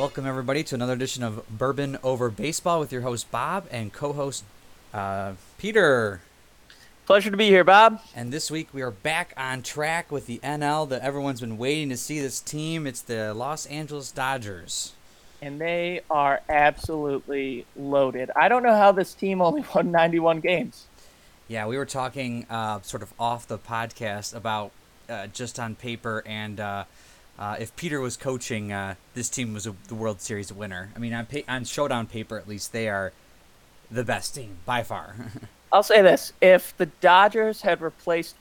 Welcome, everybody, to another edition of Bourbon Over Baseball with your host, Bob, and co host, uh, Peter. Pleasure to be here, Bob. And this week we are back on track with the NL that everyone's been waiting to see this team. It's the Los Angeles Dodgers. And they are absolutely loaded. I don't know how this team only won 91 games. Yeah, we were talking uh, sort of off the podcast about uh, just on paper and uh, if Peter was coaching, uh, this team was a, the World Series winner. I mean, on pa- on showdown paper, at least they are the best team by far. I'll say this: if the Dodgers had replaced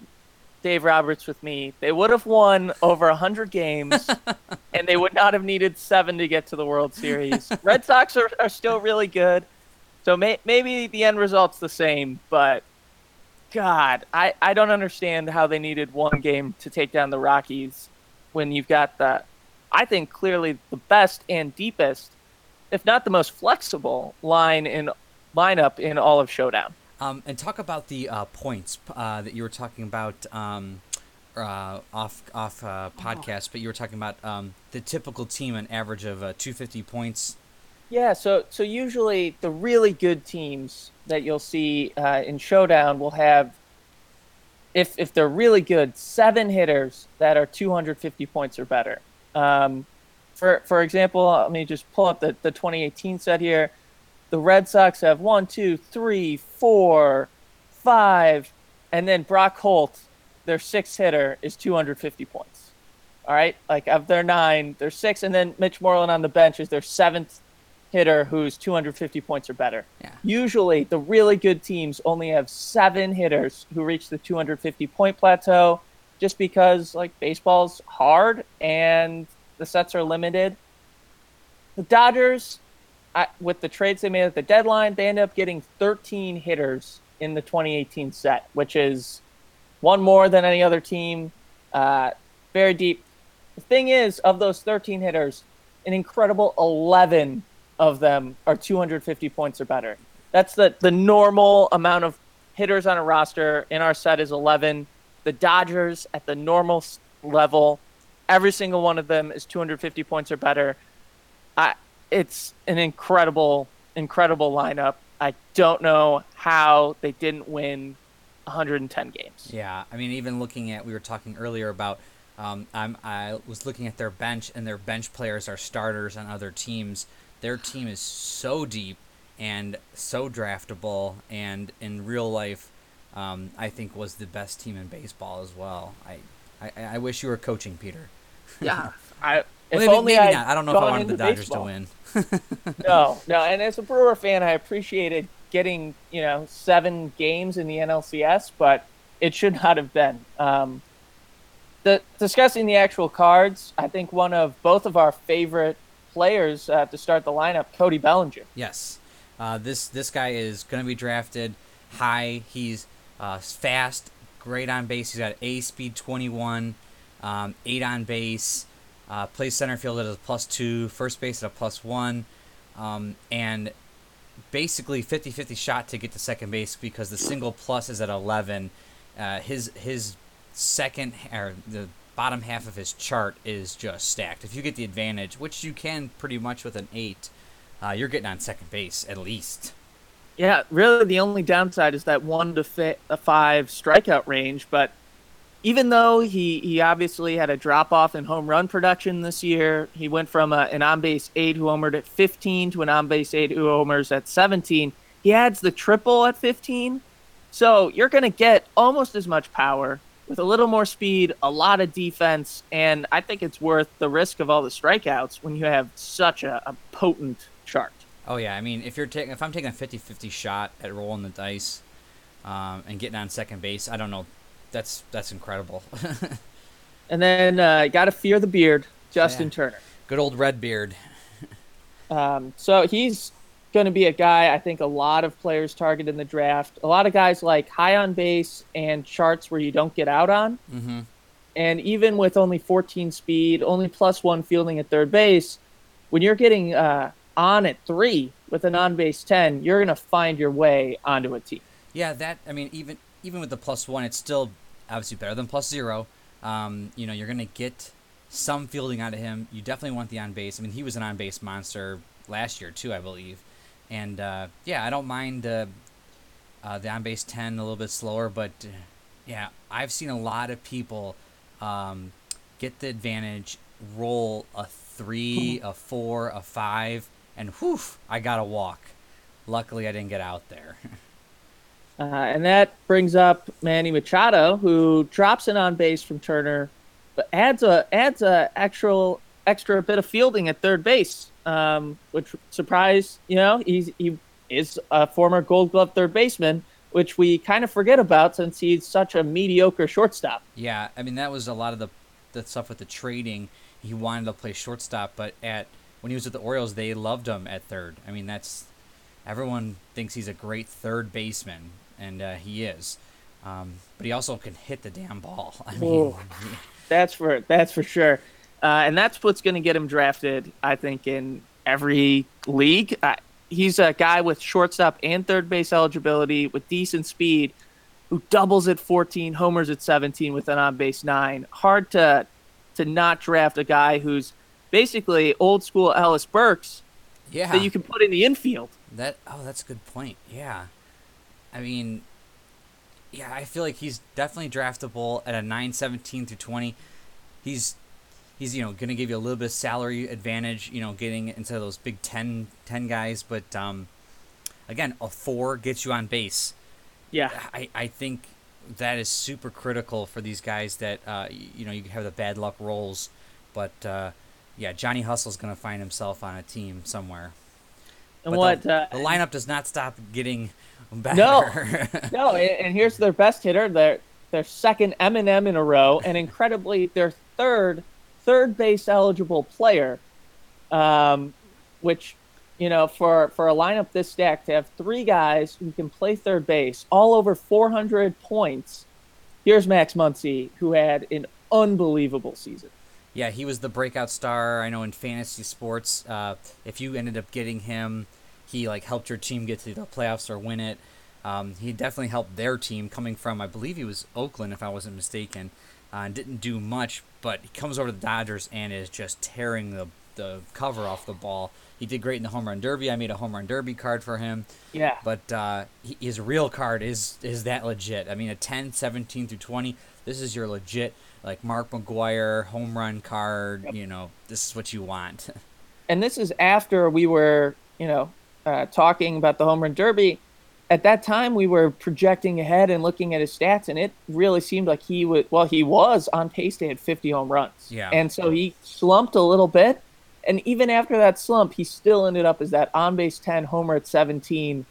Dave Roberts with me, they would have won over hundred games, and they would not have needed seven to get to the World Series. Red Sox are, are still really good, so may, maybe the end result's the same. But God, I, I don't understand how they needed one game to take down the Rockies when you've got the, I think clearly the best and deepest, if not the most flexible line in lineup in all of Showdown. Um, and talk about the uh, points uh, that you were talking about um, uh, off off uh, podcast, but you were talking about um, the typical team, an average of uh, 250 points. Yeah, so so usually the really good teams that you'll see uh, in Showdown will have if if they're really good, seven hitters that are 250 points or better. Um, for for example, let me just pull up the, the 2018 set here. The Red Sox have one, two, three, four, five, and then Brock Holt, their sixth hitter, is 250 points. All right, like of their nine, there's six, and then Mitch Moreland on the bench is their seventh hitter who's 250 points or better. Yeah. Usually, the really good teams only have seven hitters who reach the 250 point plateau just because, like, baseball's hard and the sets are limited. The Dodgers, I, with the trades they made at the deadline, they end up getting 13 hitters in the 2018 set, which is one more than any other team. Uh, very deep. The thing is, of those 13 hitters, an incredible 11 of them are 250 points or better. That's the, the normal amount of hitters on a roster in our set is 11. The Dodgers at the normal level, every single one of them is 250 points or better. I, it's an incredible, incredible lineup. I don't know how they didn't win 110 games. Yeah, I mean, even looking at, we were talking earlier about, um, I was looking at their bench, and their bench players are starters on other teams their team is so deep and so draftable, and in real life, um, I think was the best team in baseball as well. I, I, I wish you were coaching Peter. Yeah, I. If well, maybe, maybe not. I don't know if I wanted the Dodgers baseball. to win. no, no, and as a Brewer fan, I appreciated getting you know seven games in the NLCS, but it should not have been. Um, the discussing the actual cards, I think one of both of our favorite players uh, to start the lineup, Cody Bellinger. Yes, uh, this this guy is going to be drafted high. He's uh, fast, great on base. He's got A speed 21, um, eight on base. Uh, plays center field at a plus two, first base at a plus one, um, and basically 50-50 shot to get to second base because the single plus is at 11. Uh, his his second or the bottom half of his chart is just stacked. If you get the advantage, which you can pretty much with an eight, uh, you're getting on second base at least. Yeah, really, the only downside is that one to fit a five strikeout range. But even though he, he obviously had a drop off in home run production this year, he went from a, an on base eight who homered at 15 to an on base eight who homers at 17. He adds the triple at 15. So you're going to get almost as much power with a little more speed, a lot of defense, and I think it's worth the risk of all the strikeouts when you have such a, a potent chart. Oh yeah, I mean if you're taking if I'm taking a 50-50 shot at rolling the dice um, and getting on second base, I don't know, that's that's incredible. and then uh, got to fear the beard, Justin yeah. Turner. Good old red beard. um, so he's going to be a guy I think a lot of players target in the draft. A lot of guys like high on base and charts where you don't get out on. Mm-hmm. And even with only 14 speed, only plus one fielding at third base, when you're getting uh, on at three with an on base 10, you're going to find your way onto a team. Yeah, that, I mean, even even with the plus one, it's still obviously better than plus zero. Um, you know, you're going to get some fielding out of him. You definitely want the on base. I mean, he was an on base monster last year too, I believe. And uh, yeah, I don't mind uh, uh, the on base ten a little bit slower, but uh, yeah, I've seen a lot of people um, get the advantage, roll a three, a four, a five, and whew, I got to walk. Luckily, I didn't get out there. Uh, and that brings up Manny Machado, who drops an on base from Turner, but adds a adds a actual extra bit of fielding at third base, um, which surprised you know he's he is a former Gold Glove third baseman, which we kind of forget about since he's such a mediocre shortstop. Yeah, I mean that was a lot of the the stuff with the trading. He wanted to play shortstop, but at when he was at the Orioles, they loved him at third. I mean that's everyone thinks he's a great third baseman, and uh, he is. Um, but he also can hit the damn ball. I mean, that's for that's for sure, uh, and that's what's going to get him drafted. I think in every league. Uh, he's a guy with shortstop and third base eligibility with decent speed, who doubles at 14, homers at 17 with an on base nine. Hard to to not draft a guy who's basically old school Ellis Burks. Yeah. That you can put in the infield. That oh, that's a good point. Yeah. I mean, yeah, I feel like he's definitely draftable at a 917 through 20. He's he's you know going to give you a little bit of salary advantage, you know, getting into those big 10, 10 guys, but um again, a 4 gets you on base. Yeah. I I think that is super critical for these guys that uh you know, you have the bad luck rolls, but uh yeah, Johnny Hustle's going to find himself on a team somewhere. And but what the, uh, the lineup does not stop getting better. No, no, and here's their best hitter, their their second M and M in a row, and incredibly their third third base eligible player, um, which you know for for a lineup this stacked to have three guys who can play third base, all over 400 points. Here's Max Muncy, who had an unbelievable season. yeah, he was the breakout star. I know in fantasy sports, uh, if you ended up getting him, he like helped your team get to the playoffs or win it. Um, he definitely helped their team coming from, I believe he was Oakland, if I wasn't mistaken. Uh, didn't do much, but he comes over to the Dodgers and is just tearing the the cover off the ball. He did great in the home run derby. I made a home run derby card for him. Yeah. But uh, his real card is is that legit. I mean, a 10, 17 through 20, this is your legit, like Mark McGwire home run card. You know, this is what you want. and this is after we were, you know, uh, talking about the home run derby. At that time, we were projecting ahead and looking at his stats, and it really seemed like he would. Well, he was on pace to hit 50 home runs. Yeah. And so he slumped a little bit, and even after that slump, he still ended up as that on base 10 homer at 17.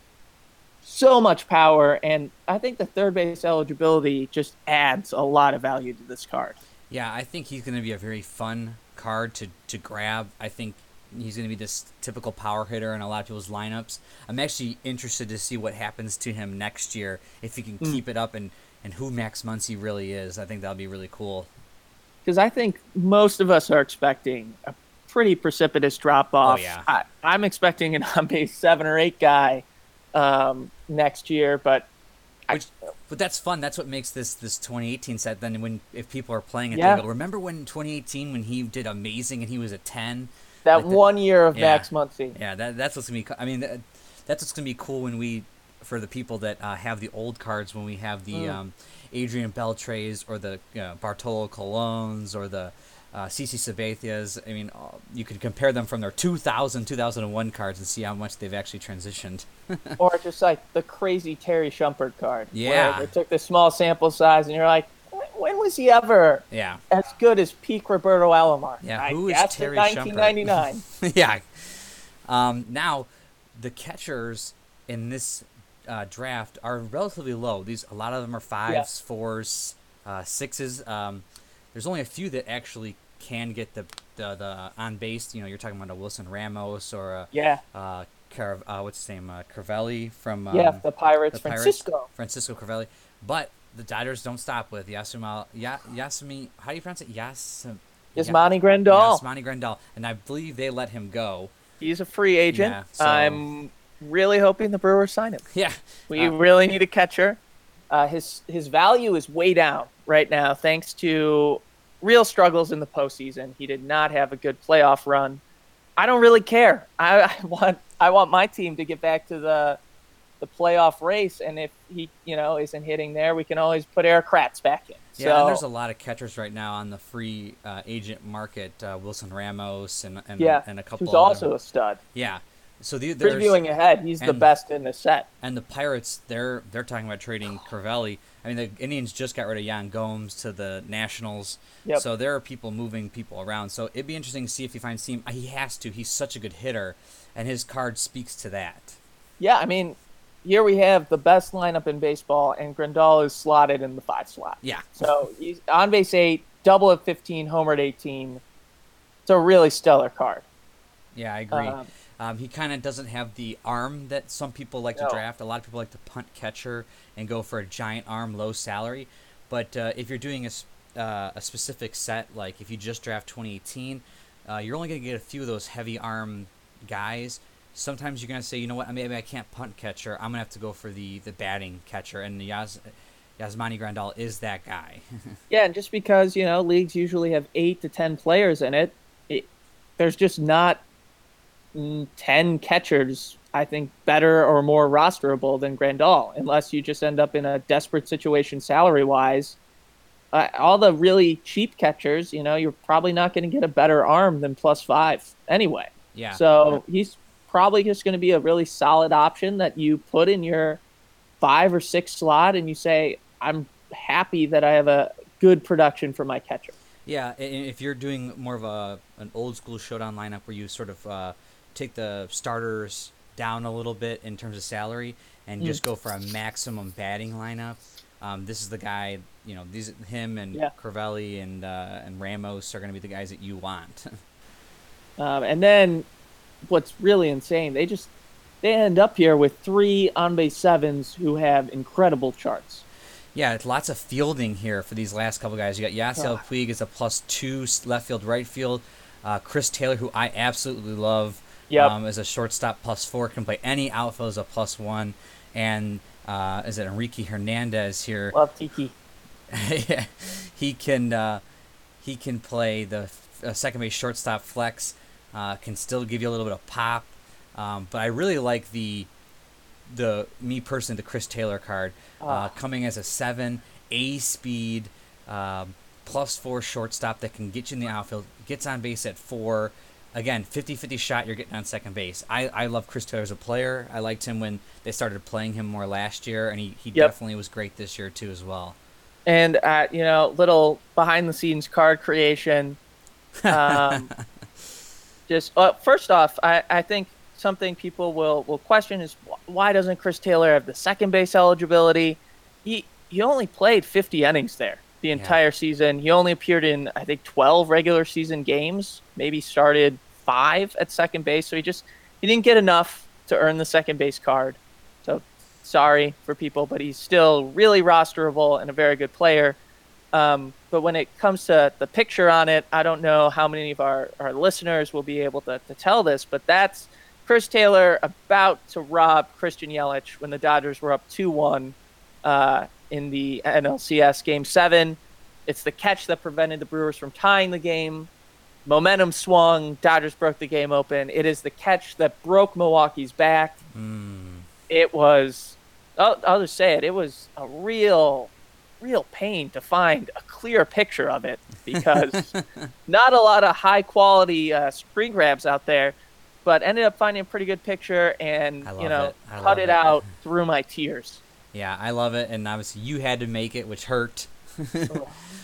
So much power, and I think the third base eligibility just adds a lot of value to this card. yeah, I think he's going to be a very fun card to, to grab. I think he's going to be this typical power hitter in a lot of people's lineups. I'm actually interested to see what happens to him next year if he can keep it up and, and who Max Muncy really is. I think that'll be really cool. because I think most of us are expecting a pretty precipitous drop off. Oh, yeah. I, I'm expecting an on base seven or eight guy um, next year, but Which, but that's fun. That's what makes this this 2018 set. Then when if people are playing it, Yeah. they go, "Remember when 2018 when he did amazing and he was a 10?" That Like the- one year of yeah. Max Muncy. Yeah, that that's what's gonna be. I mean, that, that's what's gonna be cool when we, for the people that uh, have the old cards, when we have the Mm. um, Adrian Beltres or the uh, Bartolo Colons or the uh, CC Sabathias. I mean, uh, you could compare them from their 2000, 2001 cards and see how much they've actually transitioned. or just like the crazy Terry Shumpert card. where Yeah. they took this small sample size, and you're like, "Wh- when was he ever yeah. as good as peak Roberto Alomar? Yeah, I who is guess in Terry Shumpert? 1999. yeah. Um, now, the catchers in this uh, draft are relatively low. These a lot of them are fives, fours, uh, sixes. Um, there's only a few that actually can get the the, the on base. You know, you're talking about a Wilson Ramos or a yeah, uh, Car- uh, what's his name, uh, Cervelli from um, yeah, the Pirates, the Pirates, Francisco. Francisco Cervelli. But the Dodgers don't stop with Yasumal ya- Yasumi. How do you pronounce it? Yasum. Yasmani Grandal. Yasmani Grandal, and I believe they let him go. He's a free agent. Yeah, so- I'm really hoping the Brewers sign him. Yeah, We Uh, really need a catcher. Uh, his his value is way down right now, thanks to real struggles in the postseason. He did not have a good playoff run. I don't really care. I, I want I want my team to get back to the the playoff race, and if he you know isn't hitting there, we can always put Erik Kratz back in. Yeah, so, and there's a lot of catchers right now on the free uh, agent market. Uh, Wilson Ramos and and, yeah, and a couple. who's also a stud. Yeah. So the, there's previewing ahead, he's the best in the set. and the Pirates, they're they're talking about trading Cervelli. I mean, the Indians just got rid of Yan Gomes to the Nationals. Yep. So there are people moving people around. So it'd be interesting to see if he finds team. He has to. He's such a good hitter, and his card speaks to that. Yeah, I mean, here we have the best lineup in baseball, and Grandal is slotted in the five slot. Yeah. So he's on base eight, double at 15, homer at 18. It's a really stellar card. Yeah, I agree. Um, Um, he kind of doesn't have the arm that some people like to draft. A lot of people like to punt catcher and go for a giant arm, low salary. But uh, if you're doing a, uh, a specific set, like if you just draft 2018, uh, you're only going to get a few of those heavy arm guys. Sometimes you're going to say, you know what, maybe I can't punt catcher. I'm going to have to go for the, the batting catcher. And Yas- Yasmani Grandal is that guy. Yeah, and just because you know leagues usually have eight to ten players in it, it there's just not ten catchers. I think better or more rosterable than Grandal, unless you just end up in a desperate situation salary wise. Uh, all the really cheap catchers, you know, you're probably not going to get a better arm than plus five anyway. yeah. So he's probably just going to be a really solid option that you put in your five or six slot, and you say, "I'm happy that I have a good production for my catcher." Yeah, if you're doing more of a an old school showdown lineup where you sort of uh, take the starters down a little bit in terms of salary and just go for a maximum batting lineup, um, this is the guy. You know, these him and Yeah. Cervelli and uh, and Ramos are going to be the guys that you want. Um, and then, what's really insane, they just they end up here with three on base sevens who have incredible charts. yeah, it's lots of fielding here for these last couple guys. You got Yasiel Ah. Puig as a plus two left field, right field. Uh, Chris Taylor, who I absolutely love, Yep. um, as a shortstop plus four, can play any outfield as a plus one. And uh, is it Enrique Hernandez here? Love Tiki. yeah, he can uh, he can play the uh, second base shortstop flex. Uh, can still give you a little bit of pop, um, but I really like the the me personally the Chris Taylor card uh, Ah. coming as a seven A speed um, plus four shortstop that can get you in the outfield. Gets on base at four. Again, 50-50 shot. You're getting on second base. I, I love Chris Taylor as a player. I liked him when they started playing him more last year, and he, he Yep. definitely was great this year too as well. And uh, you know, little behind the scenes card creation. Um, just uh, first off, I, I think something people will, will question is why doesn't Chris Taylor have the second base eligibility? He he only played 50 innings there the entire season. He only appeared in I think 12 regular season games. Maybe started five at second base. So he just he didn't get enough to earn the second base card. So sorry for people, but he's still really rosterable and a very good player. Um, but when it comes to the picture on it, I don't know how many of our, our listeners will be able to, to tell this, but that's Chris Taylor about to rob Christian Yelich when the Dodgers were up 2 1 uh, in the NLCS Game 7. It's the catch that prevented the Brewers from tying the game. Momentum swung. Dodgers broke the game open. It is the catch that broke Milwaukee's back. Mm. It was, I'll, I'll just say it, it was a real, real pain to find a clear picture of it because not a lot of high quality uh, screen grabs out there, but ended up finding a pretty good picture and, you know, it. Cut it it. out through my tears. Yeah, I love it, and obviously you had to make it, which hurt.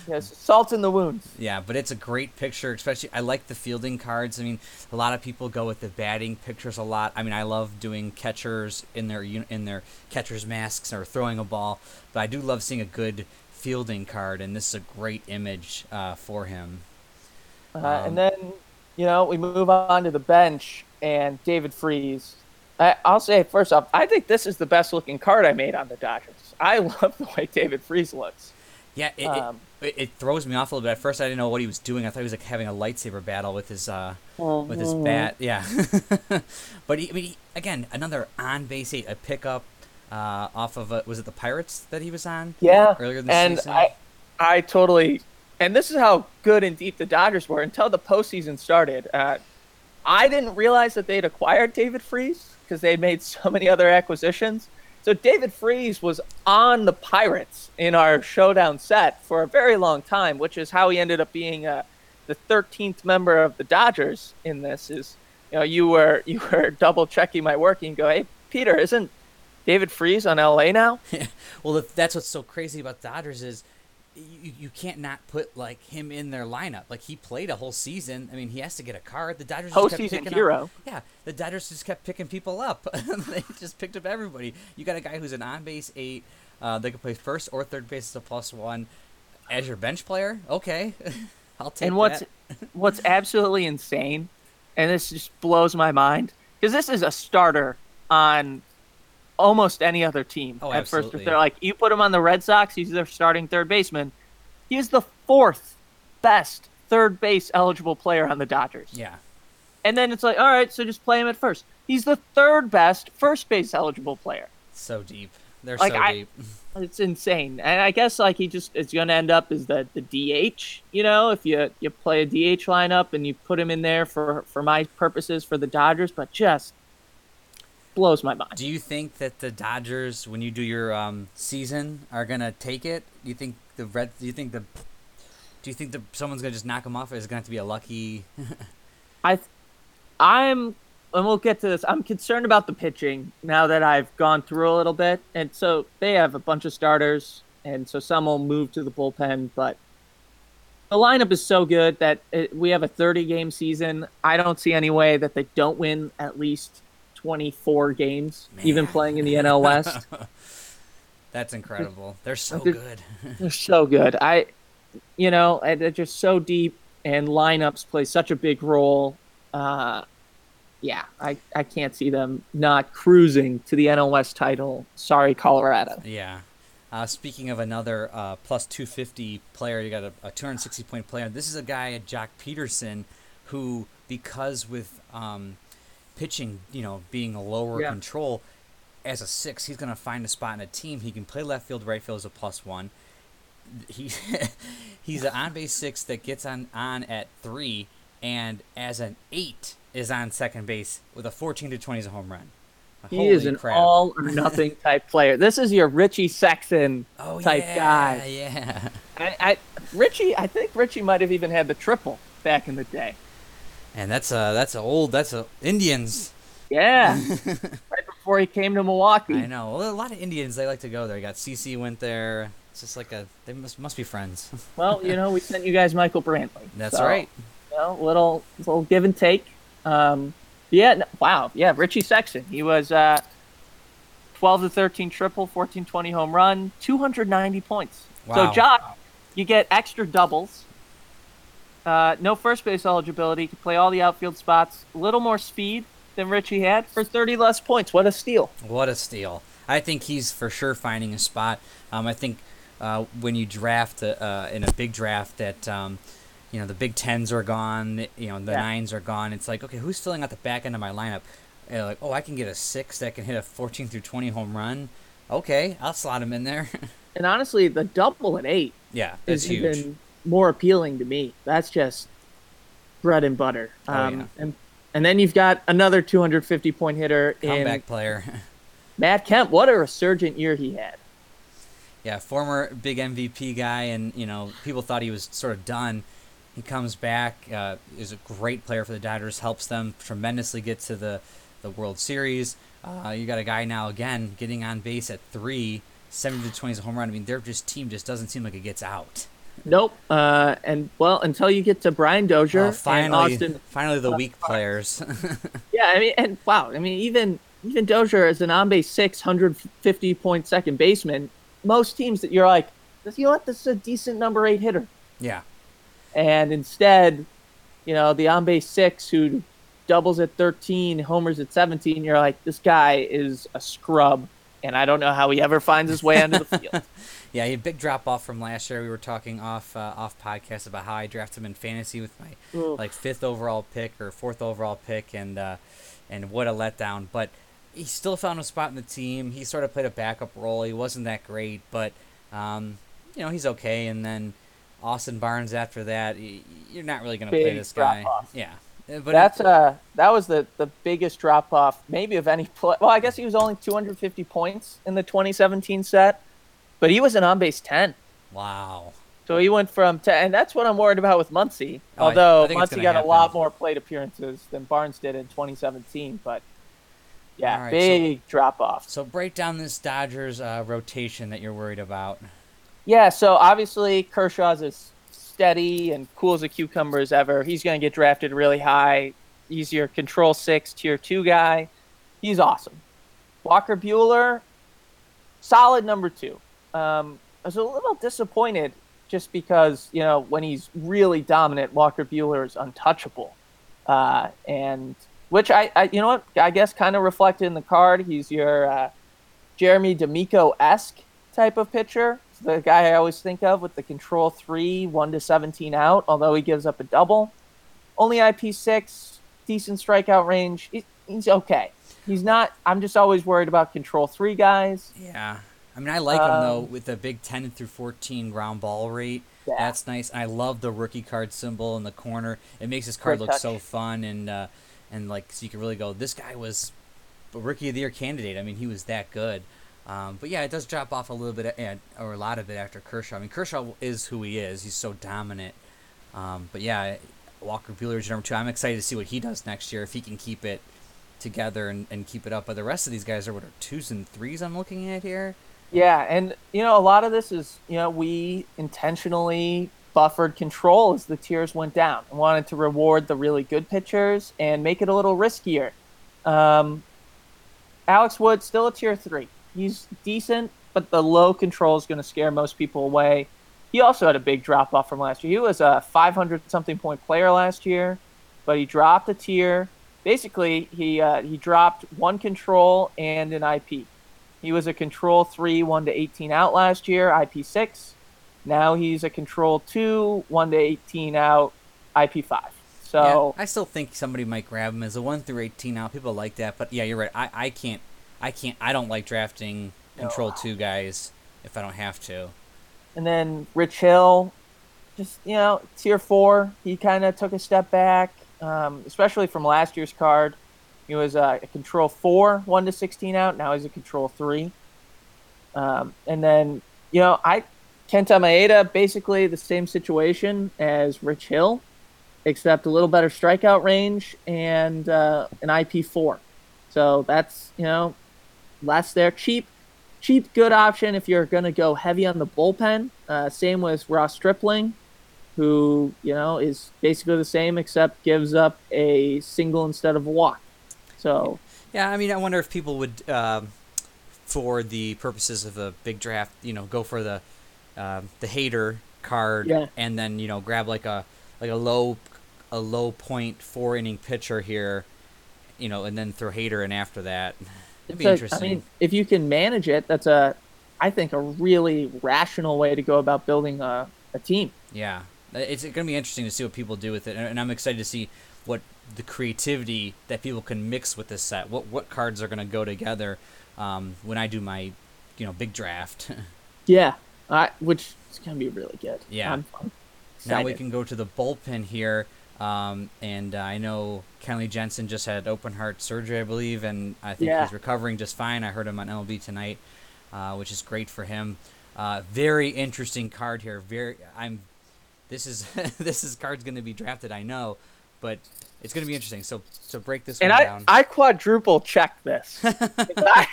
Yes, salt in the wounds. Yeah, but it's a great picture, especially I like the fielding cards. I mean, a lot of people go with the batting pictures a lot. I mean, I love doing catchers in their in their catchers masks or throwing a ball, but I do love seeing a good fielding card, and this is a great image uh, for him. Uh, Um, and then, you know, we move on to the bench and David Freese. I, I'll say first off, I think this is the best looking card I made on the Dodgers. I love the way David Freese looks. Yeah, it, Um, it, it, throws me off a little bit. At first, I didn't know what he was doing. I thought he was like having a lightsaber battle with his uh, with his Mhm. bat. Yeah, but he, I mean, he, again, another on base eight, a pickup uh, off of a, was it the Pirates that he was on? Yeah, earlier this and season. I, I totally and this is how good and deep the Dodgers were until the postseason started. Uh, I didn't realize that they'd acquired David Freese because they made so many other acquisitions. So David Freese was on the Pirates in our showdown set for a very long time, which is how he ended up being uh, the 13th member of the Dodgers in this. Is you know you were you were double checking my work and go, hey Peter, isn't David Freese on LA now? well, that's what's so crazy about Dodgers is you, you can't not put like him in their lineup. Like he played a whole season. I mean, he has to get a card. The Dodgers just kept picking hero. Up, yeah, the Dodgers just kept picking people up. they just picked up everybody. You got a guy who's an on base eight. Uh, they can play first or third base as a plus one. As your bench player, okay, I'll take. And what's what's absolutely insane, and this just blows my mind because this is a starter on almost any other team oh, at absolutely. first. If they're like, you put him on the Red Sox, he's their starting third baseman. He's the fourth best third base eligible player on the Dodgers. Yeah. And then it's like, all right, so just play him at first. He's the third best first base eligible player. So deep. They're like, so I, deep. It's insane. And I guess like he just is going to end up as the the DH. You know, if you you play a DH lineup and you put him in there for for my purposes for the Dodgers, but just blows my mind. Do you think that the Dodgers, when you do your um, season, are gonna take it? Do you think the red? Do you think the? Do you think that someone's gonna just knock them off? Or is it gonna have to be a lucky? I, I'm, and we'll get to this. I'm concerned about the pitching now that I've gone through a little bit, and so they have a bunch of starters, and so some will move to the bullpen, but. The lineup is so good that it, we have a 30 game season. I don't see any way that they don't win at least 24 games, Man. even playing in the NL West. That's incredible. They're so they're, good. they're so good. I, you know, they're just so deep, and lineups play such a big role. Uh, yeah, I, I can't see them not cruising to the NL West title. Sorry, Colorado. Yeah. Uh, speaking of another uh, plus 250 player, you got a, a 260 point player. This is a guy, Joc Pederson, who, because with um, pitching, you know, being a lower yeah. control, as a six, he's going to find a spot in a team. He can play left field, right field as a plus one. He he's an on base six that gets on on at three, and as an eight is on second base with a fourteen to twenty is a home run. He Holy is an crap. all or nothing type player. This is your Richie Sexson oh, type yeah, guy. Yeah, I, I Richie, I think Richie might have even had the triple back in the day. And that's a that's a old that's a Indians. Yeah, right before he came to Milwaukee. I know. Well, a lot of Indians they like to go there. You got CC went there. It's just like a they must must be friends. well, you know, we sent you guys Michael Brantley. That's so, right. You know, little little give and take. Um, yeah. No, wow. Yeah. Richie Sexson. He was uh, 12 to 13 triple, 14 20 home run, 290 points. Wow. So, Joc, you get extra doubles uh, no first base eligibility. Could play all the outfield spots. A little more speed than Richie had for 30 less points. What a steal! What a steal! I think he's for sure finding a spot. Um, I think uh, when you draft uh, in a big draft that um, you know the Big Tens are gone, you know the yeah. nines are gone. It's like okay, who's filling out the back end of my lineup? Uh, like oh, I can get a six that can hit a 14 through 20 home run. Okay, I'll slot him in there. and honestly, the double at eight, yeah, that's huge. Even more appealing to me. That's just bread and butter. Oh, um, yeah. and and then you've got another 250 point hitter comeback in player. Matt Kemp. What a resurgent year he had. Yeah, former big MVP guy, and you know people thought he was sort of done. He comes back, uh, is a great player for the Dodgers, helps them tremendously get to the the World Series. Uh, you got a guy now again getting on base at three, 70 to 20 is a home run. I mean, their just team just doesn't seem like it gets out. Nope. Uh, and well, until you get to Brian Dozier oh, finally, and Austin, finally the uh, weak players. yeah, I mean, and wow, I mean, even even Dozier as an on base six hundred fifty point second baseman, most teams that you're like, you know what, this is a decent number eight hitter. Yeah. And instead, you know, the on base six who doubles at thirteen, homers at seventeen, you're like, this guy is a scrub, and I don't know how he ever finds his way onto the field. Yeah, a big drop off from last year. We were talking off uh, off podcast about how I drafted him in fantasy with my Ooh. like fifth overall pick or fourth overall pick, and uh, and what a letdown. But he still found a spot in the team. He sort of played a backup role. He wasn't that great, but um, you know he's okay. And then Austin Barnes after that. You're not really going to play this guy. Off. Yeah. But that's uh that was the the biggest drop off maybe of any play. Well, I guess he was only 250 points in the 2017 set, but he was an on base 10. Wow. So he went from 10, and that's what I'm worried about with Muncy. Oh, Although Muncy got happen. a lot more plate appearances than Barnes did in 2017, but yeah, right, big so, drop off. So break down this Dodgers uh, rotation that you're worried about. Yeah, so obviously Kershaw's as steady and cool as a cucumber as ever. He's going to get drafted really high. He's your control six, tier two guy. He's awesome. Walker Buehler, solid number two. Um, I was a little disappointed just because, you know, when he's really dominant, Walker Buehler is untouchable. Uh, and which I, I, you know what, I guess kind of reflected in the card. He's your uh, Jeremy D'Amico esque type of pitcher the guy I always think of with the control three, one to seventeen out. Although he gives up a double, only IP six, decent strikeout range. he's okay. He's not. I'm just always worried about control three guys. Yeah, I mean I like um, him though with the big ten through fourteen ground ball rate. Yeah. That's nice. I love the rookie card symbol in the corner. It makes his card Great look touch. so fun and uh, and like so you can really go. This guy was a rookie of the year candidate. I mean he was that good. Um, but yeah, it does drop off a little bit, at, or a lot of it after Kershaw. I mean, Kershaw is who he is. He's so dominant. Um, but yeah, Walker Buehler is number two. I'm excited to see what he does next year if he can keep it together and, and keep it up. But the rest of these guys are what are twos and threes I'm looking at here. Yeah, and you know a lot of this is you know we intentionally buffered control as the tiers went down and wanted to reward the really good pitchers and make it a little riskier. Um, Alex Wood still a tier three he's decent, but the low control is going to scare most people away. He also had a big drop off from last year. He was a 500 something point player last year, but he dropped a tier. Basically, he uh, he dropped one control and an IP. He was a control three, one to 18 out last year, IP six. Now he's a control two, one to 18 out, IP five. So yeah, I still think somebody might grab him as a one through 18 out. People like that, but yeah, you're right. I, I can't I can't. I don't like drafting control no. two guys if I don't have to. And then Rich Hill, just you know, tier four. He kind of took a step back, um, especially from last year's card. He was uh, a control four, one to sixteen out. Now he's a control three. Um, and then you know, I Kenta Maeda basically the same situation as Rich Hill, except a little better strikeout range and uh, an IP four. So that's you know less there. Cheap, cheap, good option if you're going to go heavy on the bullpen. Uh, same with Ross Stripling, who, you know, is basically the same except gives up a single instead of a walk. So. Yeah, I mean, I wonder if people would, um, for the purposes of a big draft, you know, go for the uh, the Hader card yeah. and then you know grab like a like a low a low point four inning pitcher here, you know, and then throw Hader in after that. It'd be a, interesting. I mean, if you can manage it, that's a, I think, a really rational way to go about building a, a team. Yeah, it's going to be interesting to see what people do with it, and I'm excited to see what the creativity that people can mix with this set. What what cards are going to go together um, when I do my, you know, big draft. yeah, uh, which is going to be really good. Yeah. I'm, I'm now we can go to the bullpen here. Um, and uh, I know Kenley Jansen just had open heart surgery, I believe, and I think yeah. he's recovering just fine. I heard him on MLB tonight, uh, which is great for him. Uh, very interesting card here. Very, I'm. This is this is card's going to be drafted. I know, but it's going to be interesting. So so break this and one I, down. I quadruple checked this. I,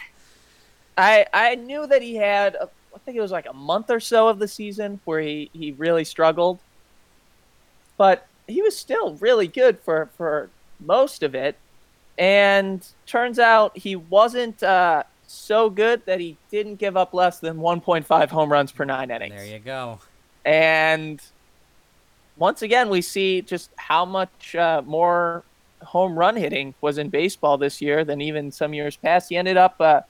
I I knew that he had. A, I think it was like a month or so of the season where he he really struggled, but he was still really good for for most of it. And turns out he wasn't uh, so good that he didn't give up less than 1.5 home runs per nine innings. There you go. And once again, we see just how much uh, more home run hitting was in baseball this year than even some years past. He ended up, uh,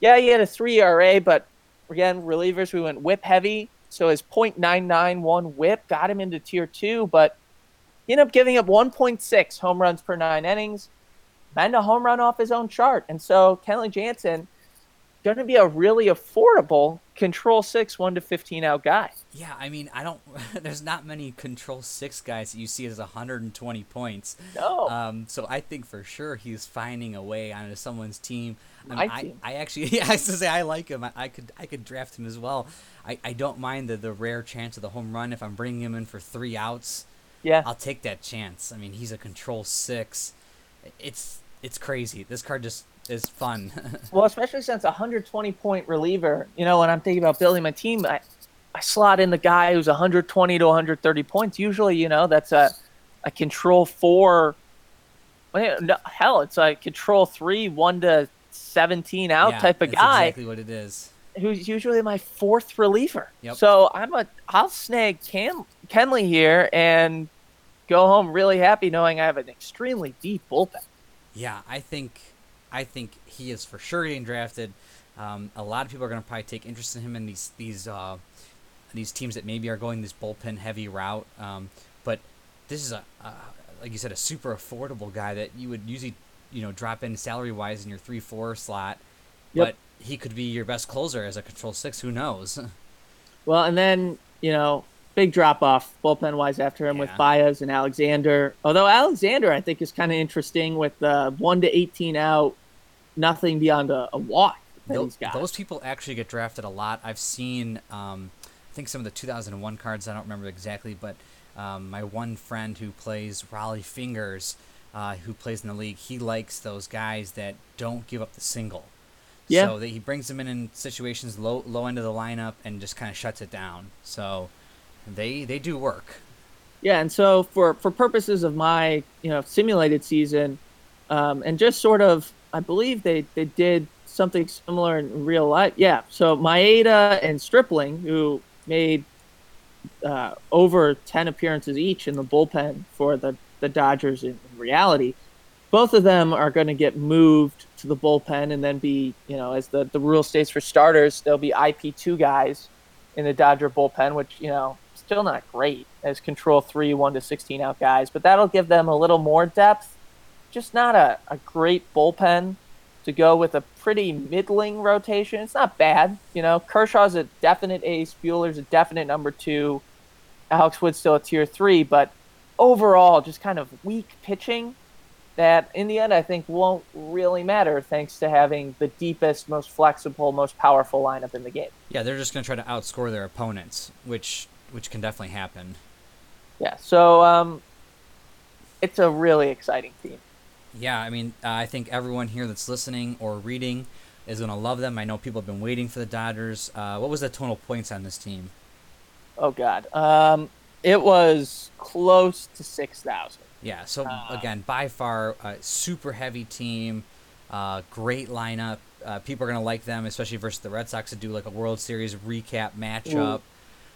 yeah, he had a three ERA, but again, relievers, we went whip heavy. So his .991 whip got him into tier two, but he ended up giving up 1.6 home runs per nine innings, and a home run off his own chart. And so Kenley Jansen, going to be a really affordable control six, one to 15 out guy. Yeah, I mean, I don't. there's not many control six guys that you see as 120 points. No. Um, so I think for sure he's finding a way onto someone's team. I, mean, team. I, I actually, yeah, I to say I like him. I, I could, I could draft him as well. I, I don't mind the the rare chance of the home run if I'm bringing him in for three outs. Yeah. I'll take that chance. I mean, he's a control six. It's it's crazy. This card just is fun. Well, especially since a 120 point reliever, you know, when I'm thinking about building my team, I, I slot in the guy who's 120 to 130 points. Usually, you know, that's a, a control four. no, hell, it's a control three, one to 17 out Yeah, type of that's guy Exactly what it is. who's usually my fourth reliever. Yep. So I'm a, I'll snag Ken, Kenley here and go home really happy knowing I have an extremely deep bullpen. Yeah, I think I think he is for sure getting drafted. Um, a lot of people are going to probably take interest in him in these these uh, these teams that maybe are going this bullpen heavy route. Um, but this is a uh, like you said a super affordable guy that you would usually you know drop in salary wise in your three four slot. Yep. But he could be your best closer as a control six. Who knows? Well, and then, you know, big drop off bullpen wise after him with Yeah. Baez and Alexander. Although Alexander, I think, is kind of interesting with uh, 1 to 18 out, nothing beyond a, a walk that Tho- he's got. Those people actually get drafted a lot. I've seen, um, I think some of the 2001 cards. I don't remember exactly, but um, my one friend who plays Rollie Fingers, uh, who plays in the league, he likes those guys that don't give up the single. Yeah. So that he brings them in in situations low low end of the lineup and just kind of shuts it down. So they they do work. Yeah, and so for for purposes of my you know simulated season, um, and just sort of, I believe they they did something similar in real life. Yeah, so Maeda and Stripling, who made uh, over ten appearances each in the bullpen for the the Dodgers in, in reality, both of them are going to get moved to the bullpen and then be you know as the the rule states for starters, they'll be IP two guys in the Dodger bullpen, which you know still not great as control three, one to sixteen out guys, but that'll give them a little more depth. Just not a, a great bullpen to go with a pretty middling rotation. It's not bad, you know. Kershaw's a definite ace, Buehler's a definite number two, Alex Wood's still a tier three, but overall just kind of weak pitching that in the end I think won't really matter thanks to having the deepest, most flexible, most powerful lineup in the game. Yeah, they're just gonna try to outscore their opponents, which which can definitely happen. Yeah, so um, it's a really exciting team. Yeah, I mean, uh, I think everyone here that's listening or reading is going to love them. I know people have been waiting for the Dodgers. Uh, what was the total points on this team? Oh God, um, it was close to six thousand. Yeah, so Uh, again, by far, a super heavy team, uh, great lineup. Uh, people are going to like them, especially versus the Red Sox to do like a World Series recap matchup.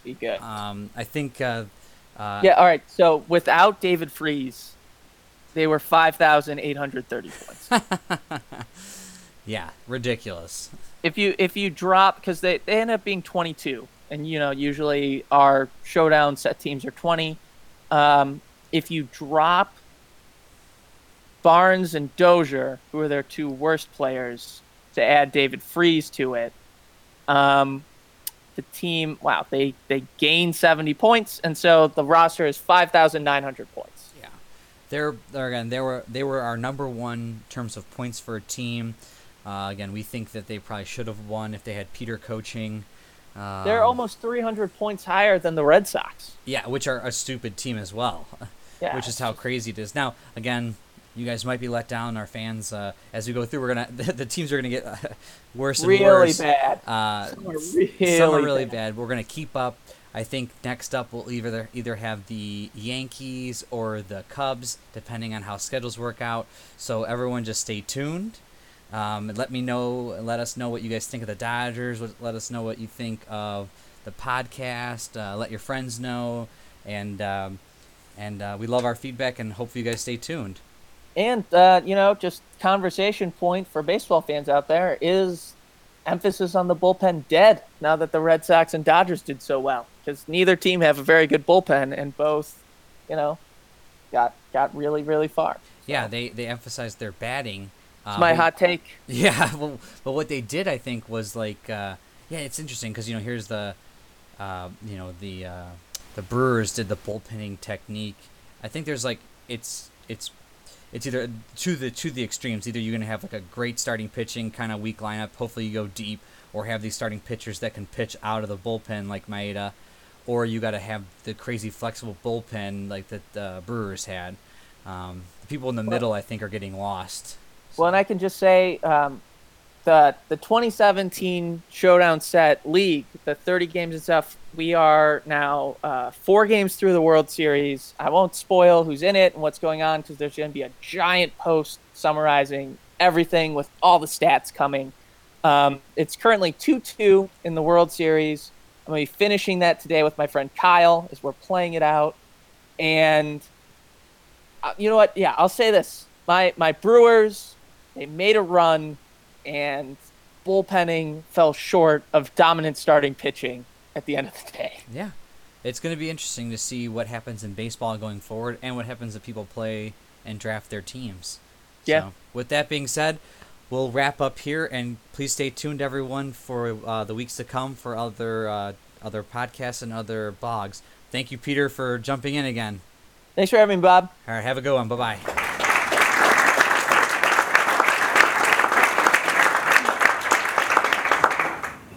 Be good. Um, I think. Uh, uh, yeah. All right. So without David Freese, they were five thousand eight hundred thirty points. Yeah, ridiculous. if you if you drop because they, they end up being 22 and you know usually our showdown set teams are 20 um, if you drop barnes and dozier who are their two worst players to add david freese to it um, the team wow they they gain 70 points and so the roster is 5900 points Yeah, they're, they're again they were they were our number one in terms of points for a team. Uh, again, we think that they probably should have won if they had Peter coaching. Um, they're almost 300 points higher than the red sox yeah, which are a stupid team as well, yeah which is how crazy it is. Now, again, you guys might be let down, our fans. Uh, as we go through, we're gonna the, the teams are gonna get uh, worse and really worse. bad Uh, Some are really some are really bad. bad. We're gonna keep up. I think next up we'll either either have the Yankees or the Cubs, depending on how schedules work out. So everyone just stay tuned. Um, let me know. Let us know what you guys think of the Dodgers. Let us know what you think of the podcast. Uh, let your friends know, and um, and uh, we love our feedback. And hopefully you guys stay tuned. And uh, you know, just conversation point for baseball fans out there is emphasis on the bullpen dead now that the Red Sox and Dodgers did so well because neither team have a very good bullpen and both, you know, got got really really far. Yeah, they they emphasized their batting. It's my hot take. Yeah, well, but what they did, I think, was like, uh, yeah, it's interesting because you know here's the, uh, you know the uh, the Brewers did the bullpenning technique. I think there's like it's it's it's either to the to the extremes. Either you're gonna have like a great starting pitching kind of weak lineup. Hopefully you go deep, or have these starting pitchers that can pitch out of the bullpen like Maeda, or you got to have the crazy flexible bullpen like that the Brewers had. Um, the people in the Well- middle, I think, are getting lost. Well, and I can just say um, the the 2017 Showdown Set League, the 30 games and stuff. We are now uh, four games through the World Series. I won't spoil who's in it and what's going on because there's going to be a giant post summarizing everything with all the stats coming. Um, it's currently 2-2 in the World Series. I'm going to be finishing that today with my friend Kyle as we're playing it out. And uh, you know what? Yeah, I'll say this. My my Brewers, they made a run and bullpenning fell short of dominant starting pitching at the end of the day. Yeah. It's going to be interesting to see what happens in baseball going forward and what happens if people play and draft their teams. Yeah. So, with that being said, we'll wrap up here and please stay tuned everyone for uh, the weeks to come for other uh, other podcasts and other blogs. Thank you Peter for jumping in again. Thanks for having me, Bob. All right, have a good one. Bye-bye.